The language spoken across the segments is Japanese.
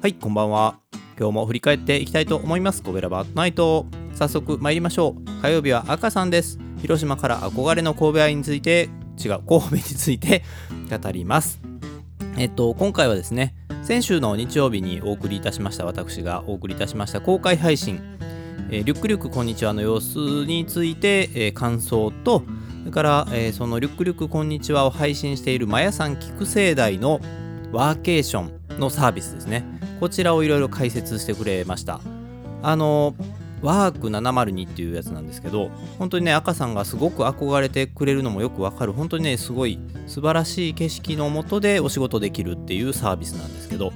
はいこんばんは。今日も振り返っていきたいと思います。コベラバートナイト。早速参りましょう。火曜日は赤さんです。広島から憧れの神戸愛について違う神戸について 語ります。えっと今回はですね先週の日曜日にお送りいたしました私がお送りいたしました公開配信、えー、リュックリュックこんにちはの様子について、えー、感想とそれから、えー、そのリュックリュックこんにちはを配信しているマヤさん菊生大のワーケーション。のサービスですね。こちらをいろいろ解説してくれました。あのワーク702っていうやつなんですけど本当にね赤さんがすごく憧れてくれるのもよくわかる。本当にねすごい素晴らしい景色のもとでお仕事できるっていうサービスなんですけど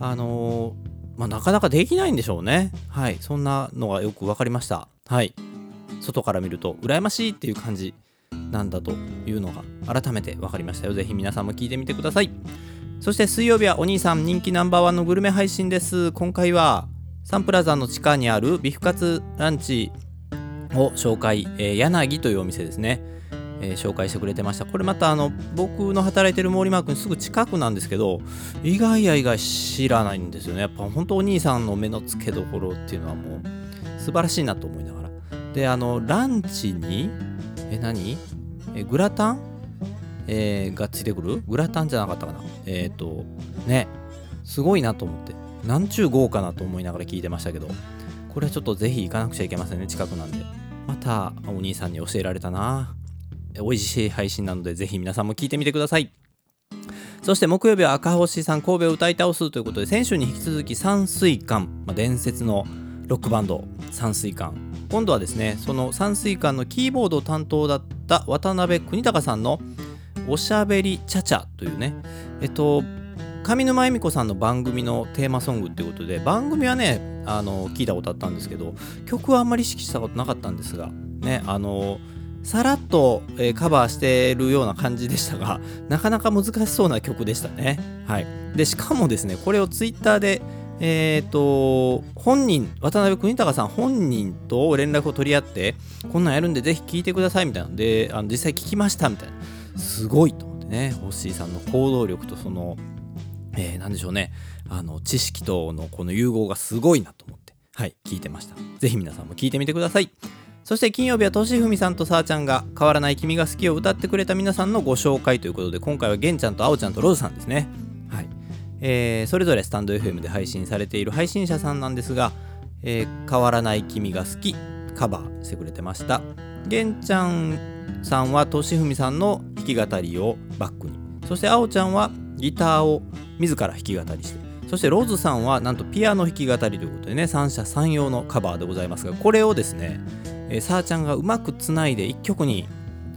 あの、まあ、なかなかできないんでしょうね。はい。そんなのがよく分かりました。はい。外から見ると羨ましいっていう感じなんだというのが改めて分かりましたよ。ぜひ皆さんも聞いてみてください。そして水曜日はお兄さん人気ナンバーワンのグルメ配信です。今回はサンプラザの地下にあるビフカツランチを紹介、えー、柳というお店ですね、えー、紹介してくれてました。これまたあの僕の働いてる毛利マークにすぐ近くなんですけど、意外や意外知らないんですよね。やっぱ本当お兄さんの目の付けどころっていうのはもう素晴らしいなと思いながら。で、あのランチに、え、何？えグラタン？えー、がついてくる？グラタンじゃなかったかな？えっ、ー、とね。すごいなと思って。なんちゅう豪華なと思いながら聞いてましたけど。これはちょっとぜひ行かなくちゃいけませんね近くなんで。またお兄さんに教えられたな。美味しい配信なのでぜひ皆さんも聞いてみてください。そして木曜日は赤星さん神戸を歌い倒すということで先週に引き続き山水館、まあ、伝説のロックバンド山水館。今度はですねその山水館のキーボード担当だった渡辺邦隆さんのおしゃべりちゃちゃというね、えっと、上沼恵美子さんの番組のテーマソングっていうことで、番組はね、あの、聞いたことあったんですけど、曲はあんまり意識したことなかったんですが、ね、あの、さらっと、えー、カバーしてるような感じでしたが、なかなか難しそうな曲でしたね。はい。で、しかもですね、これをツイッターで、えっ、ー、と、本人、渡辺邦隆さん本人と連絡を取り合って、こんなんやるんでぜひ聴いてくださいみたいなので、あの実際聞きましたみたいな。すごいと思ってねホッシーさんの行動力とその、えー、何でしょうね。あの知識とのこの融合がすごいなと思って。はい聞いてました。是非皆さんも聞いてみてください。そして金曜日はとしふみさんとさあちゃんが変わらない君が好きを歌ってくれた皆さんのご紹介ということで今回はげんちゃんとあおちゃんとローズさんですね。はい。えー、それぞれスタンド FM で配信されている配信者さんなんですが、えー、変わらない君が好きカバーしてくれてました。げんちゃんさんはとしふみさんの弾き語りをバックに。そしてあおちゃんはギターを自ら弾き語りして。そしてローズさんはなんとピアノ弾き語りということでね三者三様のカバーでございますがこれをですね、さあちゃんがうまくつないで一曲に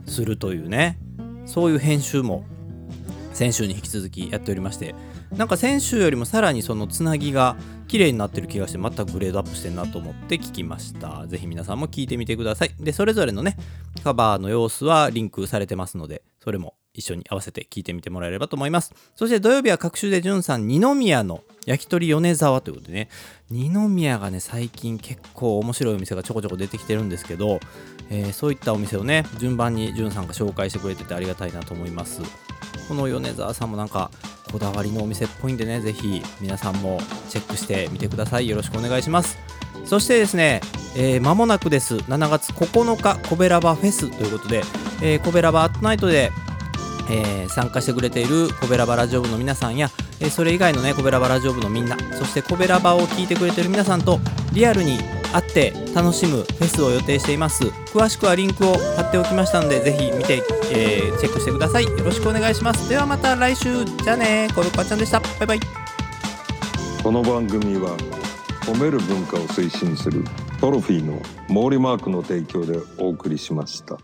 するというねそういう編集も先週に引き続きやっておりましてなんか先週よりもさらにそのつなぎが綺麗になってる気がしてまたグレードアップしてんなと思って聞きましたぜひ皆さんも聞いてみてくださいでそれぞれのねカバーの様子はリンクされてますのでそれも一緒に合わせて聞いてみてもらえればと思います。そして土曜日は各週でじゅんさん、二宮の焼き鳥米沢ということでね、二宮がね、最近結構面白いお店がちょこちょこ出てきてるんですけど、えー、そういったお店をね、順番にじゅんさんが紹介してくれててありがたいなと思います。この米沢さんもなんか、こだわりのお店っぽいんでね、ぜひ皆さんもチェックしてみてください。よろしくお願いします。そしてですね、えー、間もなくです。7月9日、コベラバフェスということで、えー、コベラバアットナイトでえー、参加してくれているコベラバラジオ部の皆さんや、えー、それ以外のねコベラバラジオ部のみんなそしてコベラバを聞いてくれている皆さんとリアルに会って楽しむフェスを予定しています。詳しくはリンクを貼っておきましたのでぜひ見て、えー、チェックしてください。よろしくお願いします。ではまた来週。じゃあね。コルコちゃんでした。バイバイ。この番組は褒める文化を推進するトロフィーの毛利マークの提供でお送りしました。